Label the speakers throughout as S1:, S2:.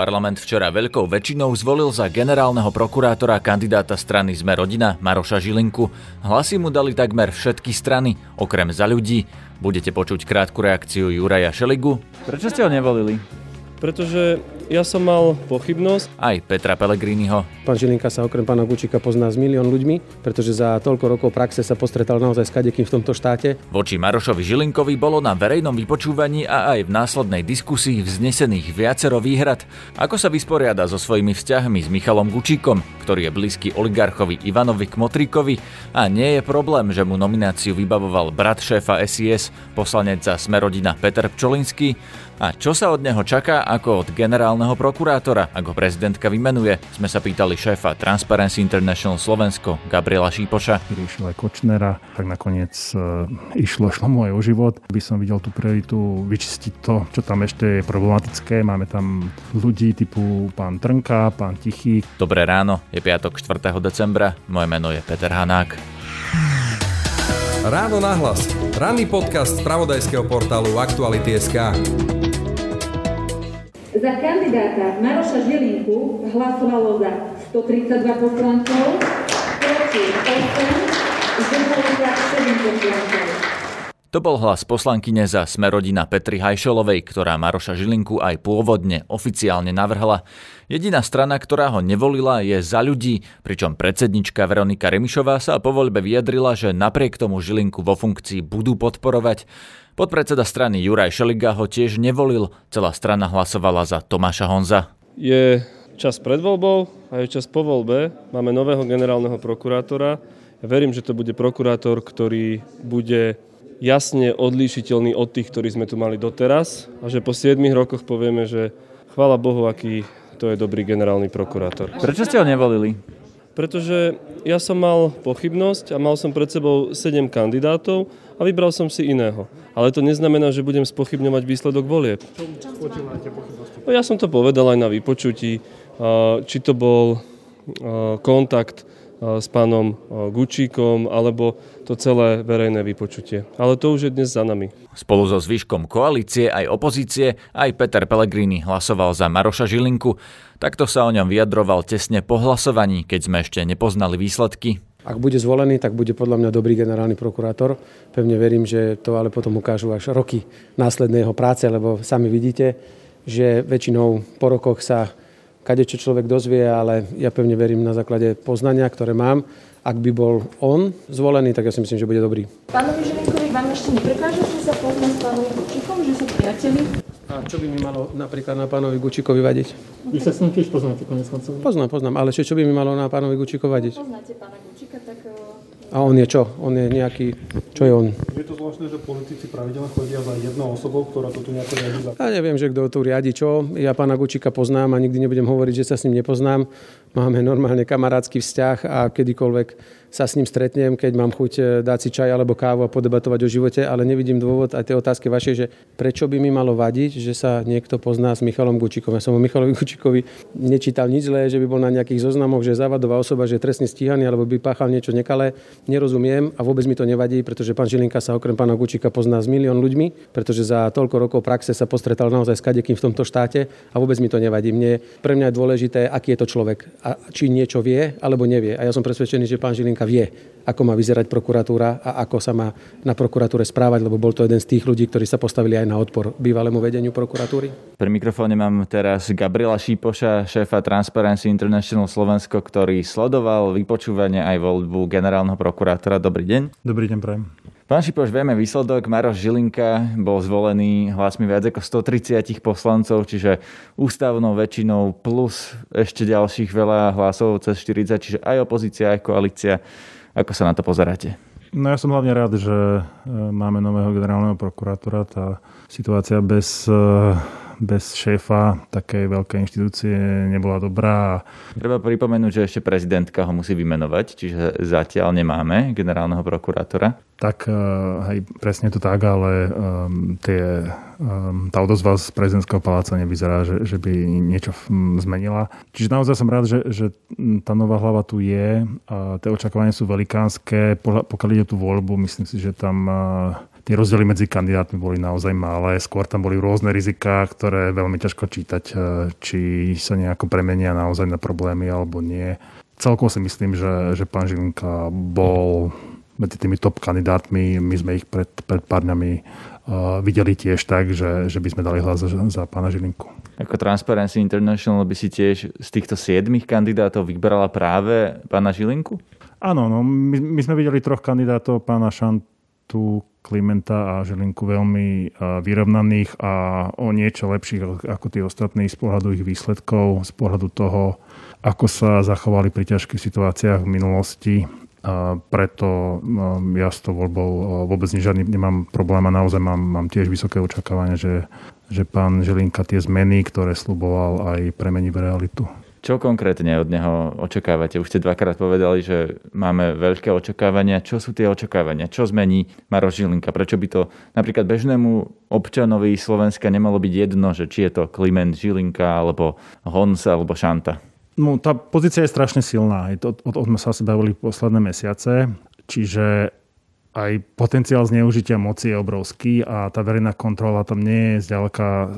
S1: Parlament včera veľkou väčšinou zvolil za generálneho prokurátora kandidáta strany Sme rodina Maroša Žilinku. Hlasy mu dali takmer všetky strany, okrem za ľudí. Budete počuť krátku reakciu Juraja Šeligu.
S2: Prečo ste ho nevolili?
S3: Pretože ja som mal pochybnosť.
S1: Aj Petra Pellegriniho.
S4: Pán Žilinka sa okrem pána Gučika pozná s milión ľuďmi, pretože za toľko rokov praxe sa postretal naozaj s kadekým v tomto štáte.
S1: Voči Marošovi Žilinkovi bolo na verejnom vypočúvaní a aj v následnej diskusii vznesených viacero výhrad. Ako sa vysporiada so svojimi vzťahmi s Michalom Gučíkom, ktorý je blízky oligarchovi Ivanovi Kmotríkovi a nie je problém, že mu nomináciu vybavoval brat šéfa SIS, poslanec za Smerodina Peter Pčolinský, a čo sa od neho čaká ako od generálneho prokurátora, ako prezidentka vymenuje, sme sa pýtali šéfa Transparency International Slovensko Gabriela Šípoša.
S5: Riešil aj Kočnera, tak nakoniec e, išlo, šlo aj o život. By som videl tú prioritu vyčistiť to, čo tam ešte je problematické. Máme tam ľudí typu pán Trnka, pán Tichý.
S1: Dobré ráno, je piatok 4. decembra, moje meno je Peter Hanák.
S6: Ráno nahlas. Ranný podcast z pravodajského portálu Aktuality.sk.
S7: Za kandidáta Maroša Žilinku hlasovalo za 132 poslancov, proti 8, zdržali sa 7 poslancov.
S1: To bol hlas poslankyne za Smerodina Petry Hajšelovej, ktorá Maroša Žilinku aj pôvodne oficiálne navrhla. Jediná strana, ktorá ho nevolila, je za ľudí, pričom predsednička Veronika Remišová sa po voľbe vyjadrila, že napriek tomu Žilinku vo funkcii budú podporovať. Podpredseda strany Juraj Šeliga ho tiež nevolil. Celá strana hlasovala za Tomáša Honza.
S3: Je čas pred voľbou a je čas po voľbe. Máme nového generálneho prokurátora. Ja verím, že to bude prokurátor, ktorý bude jasne odlíšiteľný od tých, ktorí sme tu mali doteraz a že po 7 rokoch povieme, že chvála Bohu, aký to je dobrý generálny prokurátor.
S2: Prečo ste ho nevolili?
S3: Pretože ja som mal pochybnosť a mal som pred sebou 7 kandidátov a vybral som si iného. Ale to neznamená, že budem spochybňovať výsledok volieb. No, ja som to povedal aj na vypočutí, či to bol kontakt s pánom Gučíkom, alebo to celé verejné vypočutie. Ale to už je dnes za nami.
S1: Spolu so zvyškom koalície aj opozície aj Peter Pellegrini hlasoval za Maroša Žilinku. Takto sa o ňom vyjadroval tesne po hlasovaní, keď sme ešte nepoznali výsledky.
S4: Ak bude zvolený, tak bude podľa mňa dobrý generálny prokurátor. Pevne verím, že to ale potom ukážu až roky následnej jeho práce, lebo sami vidíte, že väčšinou po rokoch sa kadečo človek dozvie, ale ja pevne verím na základe poznania, ktoré mám. Ak by bol on zvolený, tak ja si myslím, že bude dobrý.
S7: Pánovi Žilinkovi vám ešte neprekáže, že sa pozná s pánom Kučikom, že sú priateľi?
S4: A čo by mi malo napríklad na pánovi Gučíkovi vadiť?
S8: Vy sa s ním tiež poznáte, konec koncov.
S4: Poznám, poznám, ale čo, čo by mi malo na pánovi Gučíkovi vadiť?
S7: Poznáte pána Gučika, tak eh,
S4: A on je čo? On je nejaký... Čo je on?
S8: Je to zvláštne, že politici pravidelne chodia za jednou osobou, ktorá to tu nejako riadi.
S4: Ja neviem, že kto tu riadi čo. Ja pána Gučika poznám a nikdy nebudem hovoriť, že sa s ním nepoznám. Máme normálne kamarátsky vzťah a kedykoľvek sa s ním stretnem, keď mám chuť e, dať si čaj alebo kávu a podebatovať o živote, ale nevidím dôvod aj tej otázky vašej, že prečo by mi malo vadiť, že sa niekto pozná s Michalom Gučikom. Ja som o Michalovi Gučikovi nečítal nič zlé, že by bol na nejakých zoznamoch, že závadová osoba, že je trestne stíhaný alebo by páchal niečo nekalé. Nerozumiem a vôbec mi to nevadí, pretože pán Žilinka sa okrem pána Gučika pozná s milión ľuďmi, pretože za toľko rokov praxe sa postretal naozaj s kadekým v tomto štáte a vôbec mi to nevadí. Mne, pre mňa je dôležité, aký je to človek a či niečo vie alebo nevie. A ja som presvedčený, že pán Žilinka vie, ako má vyzerať prokuratúra a ako sa má na prokuratúre správať, lebo bol to jeden z tých ľudí, ktorí sa postavili aj na odpor bývalému vedeniu prokuratúry.
S1: Pri mikrofóne mám teraz Gabriela Šípoša, šéfa Transparency International Slovensko, ktorý sledoval vypočúvanie aj voľbu generálneho prokurátora. Dobrý deň.
S5: Dobrý deň, prajem.
S1: Pán Šipoš, vieme výsledok. Maroš Žilinka bol zvolený hlasmi viac ako 130 poslancov, čiže ústavnou väčšinou plus ešte ďalších veľa hlasov cez 40, čiže aj opozícia, aj koalícia. Ako sa na to pozeráte?
S5: No ja som hlavne rád, že e, máme nového generálneho prokurátora. Tá situácia bez e, bez šéfa takej veľkej inštitúcie nebola dobrá.
S1: Treba pripomenúť, že ešte prezidentka ho musí vymenovať, čiže zatiaľ nemáme generálneho prokurátora.
S5: Tak, eh, hej, presne to tak, ale um, tie, um, tá odozva z prezidentského paláca nevyzerá, že, že by niečo zmenila. Čiže naozaj som rád, že, že tá nová hlava tu je. A tie očakávania sú velikánske. Pokiaľ ide tú voľbu, myslím si, že tam uh, tie rozdiely medzi kandidátmi boli naozaj malé. Skôr tam boli rôzne riziká, ktoré veľmi ťažko čítať, e, či sa nejako premenia naozaj na problémy alebo nie. Celkovo si myslím, že, že pán Žilinka bol medzi tými top kandidátmi. My sme ich pred, pred pár dňami uh, videli tiež tak, že, že by sme dali hlas za, za pána Žilinku.
S1: Ako Transparency International by si tiež z týchto siedmých kandidátov vybrala práve pána Žilinku?
S5: Áno, no, my, my sme videli troch kandidátov, pána Šantu, Klimenta a Žilinku veľmi vyrovnaných a o niečo lepších ako tí ostatní z pohľadu ich výsledkov, z pohľadu toho, ako sa zachovali pri ťažkých situáciách v minulosti. A preto ja s tou voľbou vôbec žiadny nemám problém a naozaj mám, mám tiež vysoké očakávanie, že, že pán Žilinka tie zmeny, ktoré sluboval, aj premení v realitu.
S1: Čo konkrétne od neho očakávate? Už ste dvakrát povedali, že máme veľké očakávania. Čo sú tie očakávania? Čo zmení Maroš Žilinka? Prečo by to napríklad bežnému občanovi Slovenska nemalo byť jedno, že či je to Kliment Žilinka, alebo Honsa, alebo Šanta?
S5: No, tá pozícia je strašne silná. O tom sme sa asi bavili posledné mesiace. Čiže aj potenciál zneužitia moci je obrovský a tá verejná kontrola tam nie je zďaleka e,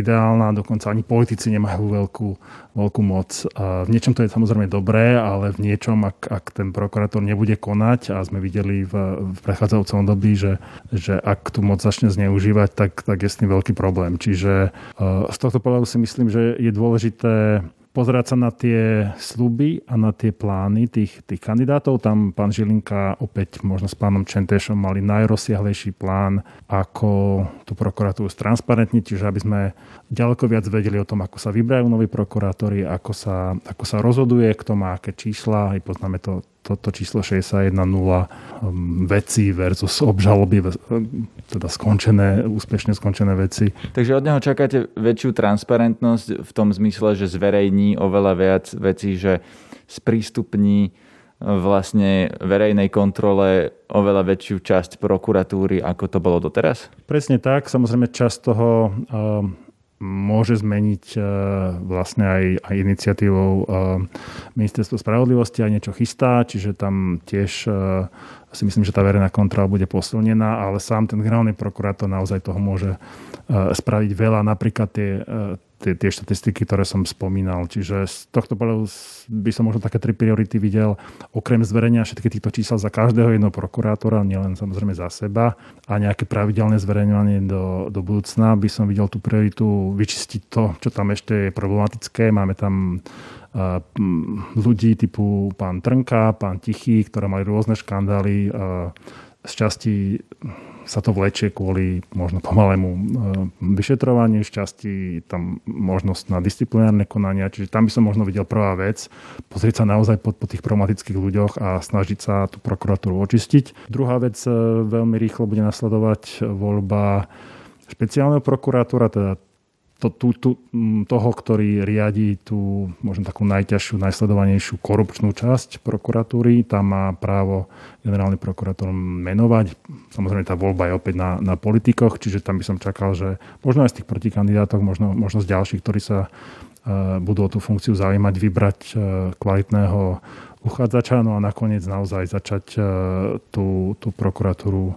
S5: ideálna, dokonca ani politici nemajú veľkú, veľkú moc. V niečom to je samozrejme dobré, ale v niečom, ak, ak ten prokurátor nebude konať, a sme videli v, v prechádzajúcom období, že, že ak tú moc začne zneužívať, tak, tak je s tým veľký problém. Čiže e, z tohto pohľadu si myslím, že je dôležité pozerať sa na tie sluby a na tie plány tých, tých kandidátov. Tam pán Žilinka opäť možno s pánom Čentešom mali najrozsiahlejší plán, ako tú prokuratúru stransparentniť, čiže aby sme ďaleko viac vedeli o tom, ako sa vybrajú noví prokurátori, ako sa, ako sa rozhoduje, kto má aké čísla. Aj poznáme to toto číslo 61.0 um, veci versus obžaloby, um, teda skončené, úspešne skončené veci.
S1: Takže od neho čakáte väčšiu transparentnosť v tom zmysle, že zverejní oveľa viac vecí, že sprístupní uh, vlastne verejnej kontrole oveľa väčšiu časť prokuratúry, ako to bolo doteraz?
S5: Presne tak. Samozrejme časť toho um, môže zmeniť e, vlastne aj, aj iniciatívou e, Ministerstvo spravodlivosti a niečo chystá, čiže tam tiež e, si myslím, že tá verejná kontrola bude posilnená, ale sám ten generálny prokurátor naozaj toho môže spraviť veľa. Napríklad tie, tie, tie štatistiky, ktoré som spomínal. Čiže z tohto pohľadu by som možno také tri priority videl, okrem zverenia všetkých týchto čísel za každého jedného prokurátora, nielen samozrejme za seba, a nejaké pravidelné zverejňovanie do, do budúcna, by som videl tú prioritu vyčistiť to, čo tam ešte je problematické. Máme tam uh, ľudí typu pán Trnka, pán Tichý, ktoré mali rôzne škandály, uh, z časti sa to vlečie kvôli možno pomalému e, vyšetrovaniu, šťastí tam možnosť na disciplinárne konania, čiže tam by som možno videl prvá vec, pozrieť sa naozaj po, po tých problematických ľuďoch a snažiť sa tú prokuratúru očistiť. Druhá vec, e, veľmi rýchlo bude nasledovať voľba špeciálneho prokurátora, teda to, tú, tú, toho, ktorý riadi tú možno takú najťažšiu, najsledovanejšiu korupčnú časť prokuratúry. Tam má právo generálny prokurátor menovať. Samozrejme tá voľba je opäť na, na politikoch, čiže tam by som čakal, že možno aj z tých protikandidátov, možno, možno z ďalších, ktorí sa uh, budú o tú funkciu zaujímať, vybrať uh, kvalitného uchádzača, no a nakoniec naozaj začať uh, tú, tú prokuratúru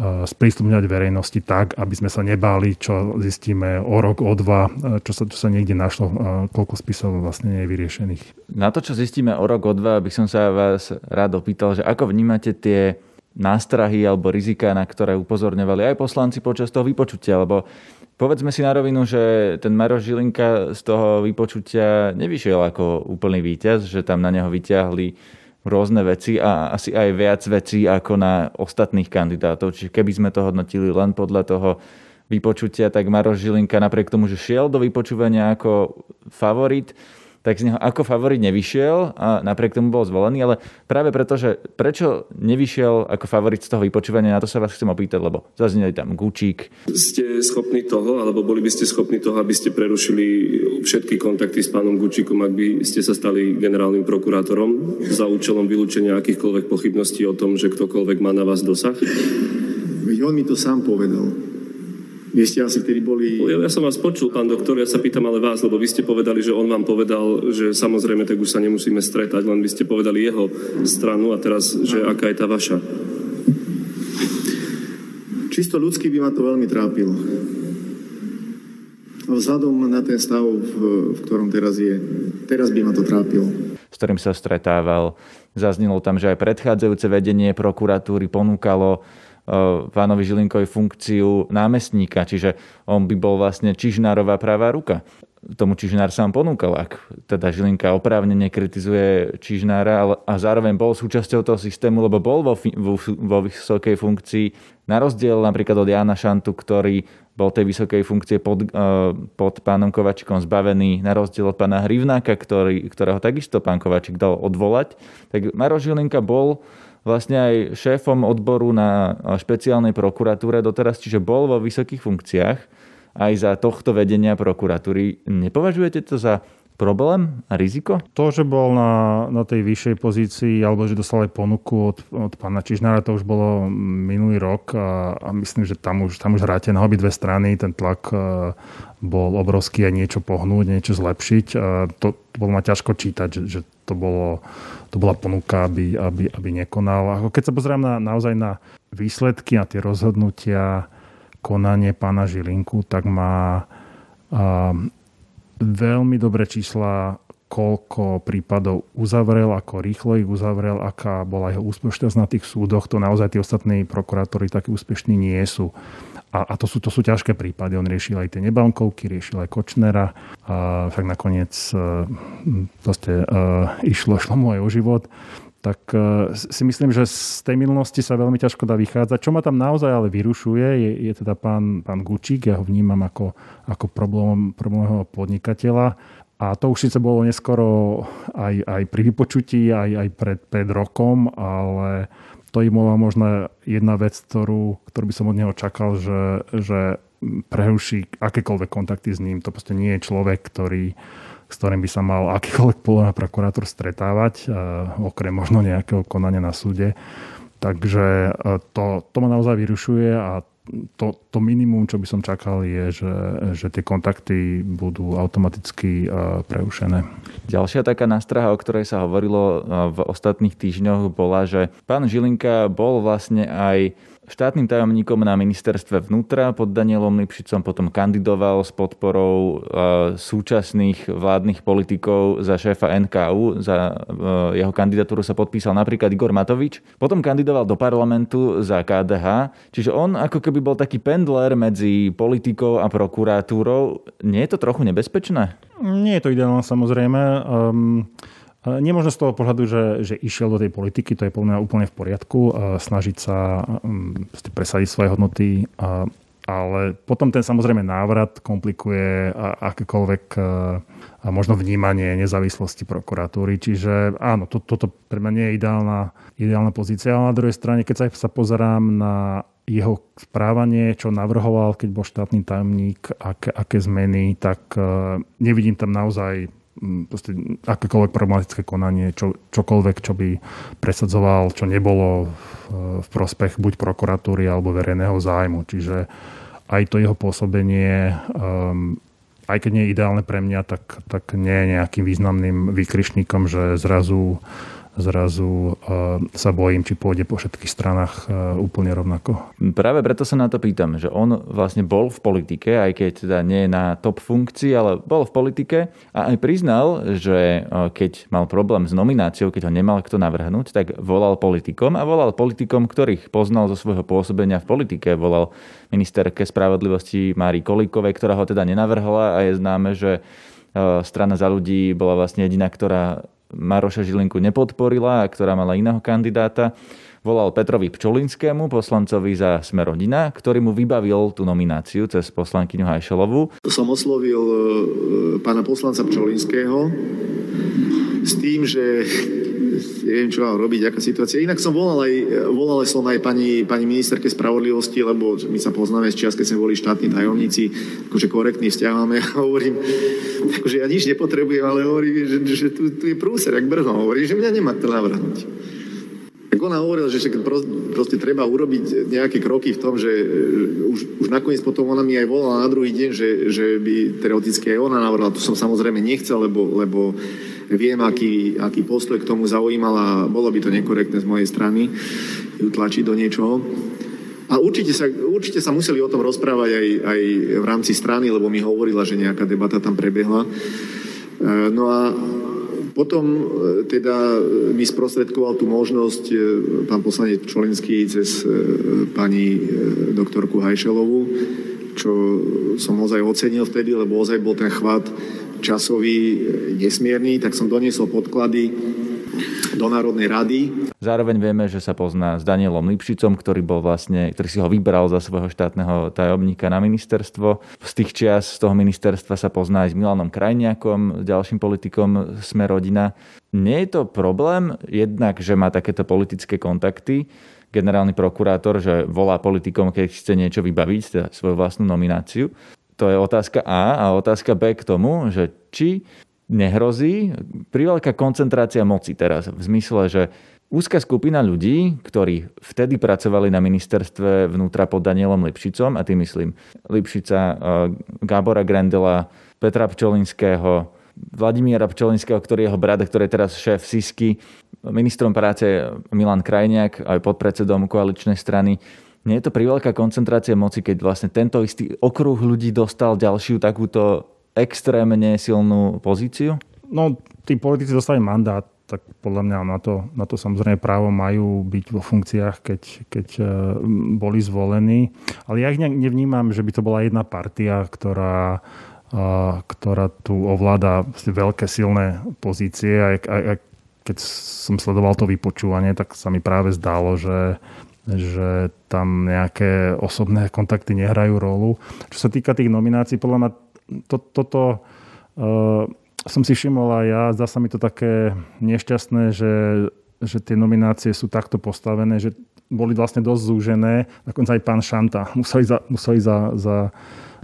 S5: sprístupňovať verejnosti tak, aby sme sa nebáli, čo zistíme o rok, o dva, čo sa, čo sa niekde našlo, koľko spisov vlastne nie je vyriešených.
S1: Na to, čo zistíme o rok, o dva, by som sa vás rád opýtal, že ako vnímate tie nástrahy alebo rizika, na ktoré upozorňovali aj poslanci počas toho vypočutia, lebo povedzme si na rovinu, že ten Maroš Žilinka z toho vypočutia nevyšiel ako úplný víťaz, že tam na neho vyťahli rôzne veci a asi aj viac vecí ako na ostatných kandidátov. Čiže keby sme to hodnotili len podľa toho vypočutia, tak Maroš Žilinka napriek tomu, že šiel do vypočúvania ako favorit, tak z neho ako favorit nevyšiel a napriek tomu bol zvolený, ale práve preto, že prečo nevyšiel ako favorit z toho vypočúvania, na to sa vás chcem opýtať, lebo zazneli tam Gučík.
S9: Ste schopní toho, alebo boli by ste schopní toho, aby ste prerušili všetky kontakty s pánom Gučíkom, ak by ste sa stali generálnym prokurátorom za účelom vylúčenia akýchkoľvek pochybností o tom, že ktokoľvek má na vás dosah?
S10: Veď on mi to sám povedal. Vy ste asi vtedy boli...
S9: Ja, ja som vás počul, pán doktor, ja sa pýtam ale vás, lebo vy ste povedali, že on vám povedal, že samozrejme tak už sa nemusíme stretať, len vy ste povedali jeho stranu a teraz, že aká je tá vaša.
S10: Čisto ľudský by ma to veľmi trápilo. Vzhľadom na ten stav, v, v ktorom teraz je, teraz by ma to trápilo.
S1: S ktorým sa stretával. Zaznelo tam, že aj predchádzajúce vedenie prokuratúry ponúkalo pánovi Žilinkovi funkciu námestníka, čiže on by bol vlastne Čižnárová pravá ruka. Tomu Čižnár sám ponúkal, ak teda Žilinka oprávne nekritizuje Čižnára a zároveň bol súčasťou toho systému, lebo bol vo, vo, vo vysokej funkcii, na rozdiel napríklad od Jana Šantu, ktorý bol tej vysokej funkcie pod, pod pánom Kovačikom zbavený, na rozdiel od pána Hrivnáka, ktorý, ktorého takisto pán Kovačik dal odvolať. Tak Maro Žilinka bol vlastne aj šéfom odboru na špeciálnej prokuratúre doteraz, čiže bol vo vysokých funkciách aj za tohto vedenia prokuratúry. Nepovažujete to za problém a riziko?
S5: To, že bol na, na tej vyššej pozícii alebo že dostal aj ponuku od, od pána Čižnára, to už bolo minulý rok a, a myslím, že tam už, tam už hráte na obidve strany. Ten tlak uh, bol obrovský aj niečo pohnúť, niečo zlepšiť. Uh, to, to bolo ma ťažko čítať, že, že to, bolo, to bola ponuka, aby, aby, aby nekonal. Ako keď sa pozriem na, naozaj na výsledky a tie rozhodnutia, konanie pána Žilinku, tak má uh, veľmi dobré čísla, koľko prípadov uzavrel, ako rýchlo ich uzavrel, aká bola jeho úspešnosť na tých súdoch. To naozaj tí ostatní prokurátori takí úspešní nie sú. A, a to, sú, to sú ťažké prípady. On riešil aj tie nebankovky, riešil aj Kočnera. A však nakoniec uh, proste, uh, išlo, išlo mu aj o život tak uh, si myslím, že z tej minulosti sa veľmi ťažko dá vychádzať. Čo ma tam naozaj ale vyrušuje, je, je teda pán, pán Gučík. Ja ho vnímam ako, ako problém, problémového podnikateľa. A to už síce bolo neskoro aj, aj pri vypočutí, aj, aj pred, pred rokom, ale to im bola možno jedna vec, ktorú, ktorú by som od neho čakal, že, že preruší akékoľvek kontakty s ním. To proste nie je človek, ktorý, s ktorým by sa mal akýkoľvek podľa prokurátor stretávať, okrem možno nejakého konania na súde. Takže e, to, to ma naozaj vyrušuje a to, to minimum, čo by som čakal, je, že, že tie kontakty budú automaticky e, prerušené.
S1: Ďalšia taká nástraha, o ktorej sa hovorilo e, v ostatných týždňoch, bola, že pán Žilinka bol vlastne aj štátnym tajomníkom na ministerstve vnútra pod Danielom Lipšicom, potom kandidoval s podporou e, súčasných vládnych politikov za šéfa NKU. Za e, jeho kandidatúru sa podpísal napríklad Igor Matovič. Potom kandidoval do parlamentu za KDH. Čiže on ako keby bol taký pendler medzi politikou a prokuratúrou. Nie je to trochu nebezpečné?
S5: Nie je to ideálne samozrejme. Um, Nemôžno z toho pohľadu, že, že išiel do tej politiky, to je podľa úplne v poriadku, snažiť sa mm, presadiť svoje hodnoty, ale potom ten samozrejme návrat komplikuje akékoľvek a možno vnímanie nezávislosti prokuratúry. Čiže áno, to, toto pre mňa nie je ideálna, ideálna pozícia. Ale na druhej strane, keď sa, pozerám na jeho správanie, čo navrhoval, keď bol štátny tajomník, aké, aké zmeny, tak nevidím tam naozaj proste akékoľvek problematické konanie, čo, čokoľvek, čo by presadzoval, čo nebolo v, prospech buď prokuratúry alebo verejného zájmu. Čiže aj to jeho pôsobenie, um, aj keď nie je ideálne pre mňa, tak, tak nie je nejakým významným výkrišníkom, že zrazu zrazu uh, sa bojím, či pôjde po všetkých stranách uh, úplne rovnako.
S1: Práve preto sa na to pýtam, že on vlastne bol v politike, aj keď teda nie na top funkcii, ale bol v politike a aj priznal, že uh, keď mal problém s nomináciou, keď ho nemal kto navrhnúť, tak volal politikom a volal politikom, ktorých poznal zo svojho pôsobenia v politike. Volal ministerke spravodlivosti Mári Kolíkovej, ktorá ho teda nenavrhla a je známe, že strana za ľudí bola vlastne jediná, ktorá Maroša Žilinku nepodporila a ktorá mala iného kandidáta, volal Petrovi Pčolinskému, poslancovi za Smerodina, ktorý mu vybavil tú nomináciu cez poslankyňu Hajšelovú.
S10: Som oslovil e, pána poslanca Pčolinského s tým, že neviem, čo mám robiť, aká situácia. Inak som volal aj, volal som aj pani, pani ministerke spravodlivosti, lebo my sa poznáme z čias, keď sme boli štátni tajomníci, akože korektný vzťah máme. A hovorím, akože ja nič nepotrebujem, ale hovorím, že, že tu, tu je prúser, jak brzo. Hovorím, že mňa nemá to navrhnúť. Tak ona hovorila, že proste treba urobiť nejaké kroky v tom, že už, už nakoniec potom ona mi aj volala na druhý deň, že, že by teoreticky aj ona navrhla. To som samozrejme nechcel, lebo, lebo viem, aký, aký postoj k tomu zaujímal a bolo by to nekorektné z mojej strany ju tlačiť do niečoho. A určite sa, určite sa museli o tom rozprávať aj, aj v rámci strany, lebo mi hovorila, že nejaká debata tam prebehla. No a potom e, teda mi sprostredkoval tú možnosť e, pán poslanec Čolinský cez e, pani doktorku Hajšelovú, čo som ozaj ocenil vtedy, lebo ozaj bol ten chvat časový nesmierny, tak som doniesol podklady do Národnej rady.
S1: Zároveň vieme, že sa pozná s Danielom Lipšicom, ktorý bol vlastne, ktorý si ho vybral za svojho štátneho tajomníka na ministerstvo. Z tých čias z toho ministerstva sa pozná aj s Milanom Krajniakom, ďalším politikom Sme rodina. Nie je to problém jednak, že má takéto politické kontakty, generálny prokurátor, že volá politikom, keď chce niečo vybaviť, teda svoju vlastnú nomináciu. To je otázka A. A otázka B k tomu, že či nehrozí priveľká koncentrácia moci teraz v zmysle, že úzka skupina ľudí, ktorí vtedy pracovali na ministerstve vnútra pod Danielom Lipšicom, a tým myslím Lipšica, eh, Gábora Grendela, Petra Pčolinského, Vladimíra Pčolinského, ktorý je jeho brat, ktorý je teraz šéf SISky, ministrom práce Milan Krajniak, aj podpredsedom koaličnej strany. Nie je to priveľká koncentrácia moci, keď vlastne tento istý okruh ľudí dostal ďalšiu takúto extrémne silnú pozíciu?
S5: No, tí politici dostali mandát, tak podľa mňa na to, na to samozrejme právo majú byť vo funkciách, keď, keď e, boli zvolení. Ale ja ich nevnímam, že by to bola jedna partia, ktorá, ktorá tu ovláda veľké silné pozície. Aj keď som sledoval to vypočúvanie, tak sa mi práve zdalo, že že tam nejaké osobné kontakty nehrajú rolu. Čo sa týka tých nominácií, podľa mňa to, toto uh, som si všimol aj ja, zdá sa mi to také nešťastné, že, že tie nominácie sú takto postavené, že boli vlastne dosť zúžené. Dokonca aj pán Šanta museli za, museli za, za,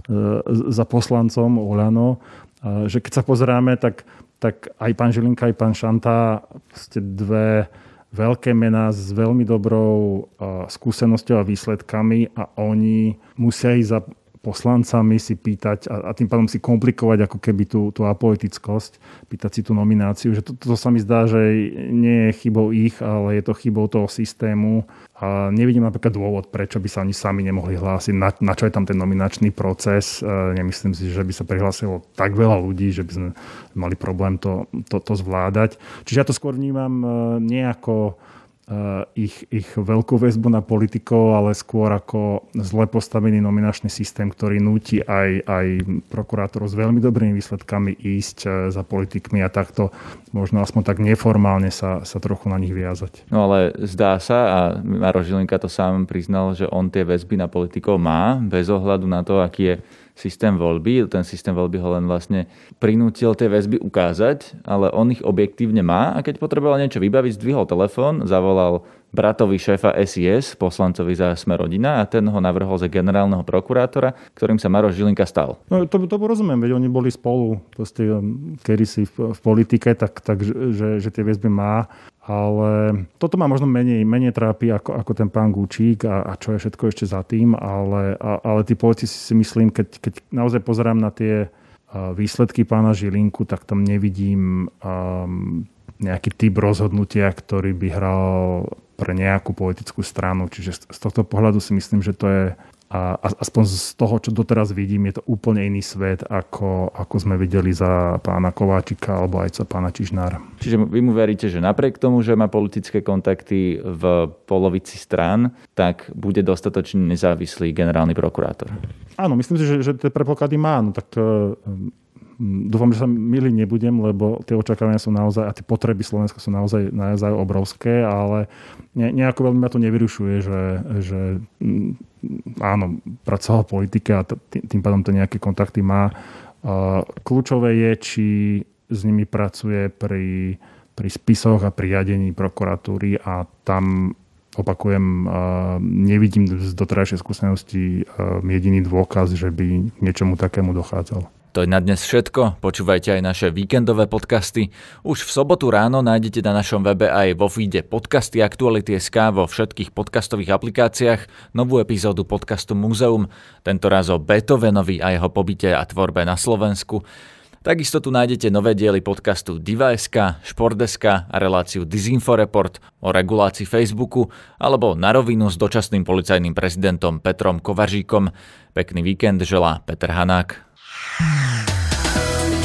S5: uh, za poslancom Olano. Uh, že keď sa pozeráme, tak, tak aj pán Žilinka, aj pán Šanta, ste dve veľké mená s veľmi dobrou skúsenosťou a výsledkami a oni musia ísť za poslancami si pýtať a, a tým pádom si komplikovať ako keby tú, tú apolitickosť, pýtať si tú nomináciu, že to, to sa mi zdá, že nie je chybou ich, ale je to chybou toho systému a nevidím napríklad dôvod, prečo by sa oni sami nemohli hlásiť, na, na čo je tam ten nominačný proces. E, nemyslím si, že by sa prihlásilo tak veľa ľudí, že by sme mali problém to, to, to zvládať. Čiže ja to skôr vnímam e, nie ich, ich veľkú väzbu na politikov, ale skôr ako zle postavený nominačný systém, ktorý núti aj, aj prokurátorov s veľmi dobrými výsledkami ísť eh, za politikmi a takto možno aspoň tak neformálne sa, sa trochu na nich viazať.
S1: No ale zdá sa, a Maro Žilinka to sám priznal, že on tie väzby na politikov má, bez ohľadu na to, aký je systém voľby. Ten systém voľby ho len vlastne prinútil tie väzby ukázať, ale on ich objektívne má a keď potreboval niečo vybaviť, zdvihol telefón, zavolal bratovi šéfa SIS, poslancovi za Sme rodina a ten ho navrhol za generálneho prokurátora, ktorým sa Maroš Žilinka stal.
S5: No, to, to rozumiem, veď oni boli spolu proste, um, kedy si v, v politike, tak, tak že, že tie väzby má ale toto ma možno menej, menej trápi ako, ako ten pán Gučík a, a čo je všetko ešte za tým, ale, a, ale tí politici si myslím, keď, keď naozaj pozerám na tie výsledky pána Žilinku, tak tam nevidím um, nejaký typ rozhodnutia, ktorý by hral pre nejakú politickú stranu. Čiže z tohto pohľadu si myslím, že to je a aspoň z toho, čo doteraz vidím, je to úplne iný svet, ako, ako sme videli za pána Kováčika alebo aj za pána Čižnára.
S1: Čiže vy mu veríte, že napriek tomu, že má politické kontakty v polovici strán, tak bude dostatočne nezávislý generálny prokurátor?
S5: Áno, myslím si, že, že tie predpoklady má. No tak Mm, dúfam, že sa milý nebudem, lebo tie očakávania sú naozaj, a tie potreby Slovenska sú naozaj, naozaj obrovské, ale ne, nejako veľmi ma to nevyrušuje, že, že áno, pracoval v politike a tým pádom to nejaké kontakty má. Kľúčové je, či s nimi pracuje pri, pri spisoch a pri riadení prokuratúry a tam opakujem, nevidím z doterajšej skúsenosti jediný dôkaz, že by niečomu takému dochádzal.
S1: To je na dnes všetko. Počúvajte aj naše víkendové podcasty. Už v sobotu ráno nájdete na našom webe aj vo feede podcasty Aktuality.sk vo všetkých podcastových aplikáciách novú epizódu podcastu Múzeum, tentoraz o Beethovenovi a jeho pobyte a tvorbe na Slovensku. Takisto tu nájdete nové diely podcastu Diva.sk, Šport.sk a reláciu Disinforeport o regulácii Facebooku alebo na rovinu s dočasným policajným prezidentom Petrom Kovaříkom. Pekný víkend želá Peter Hanák.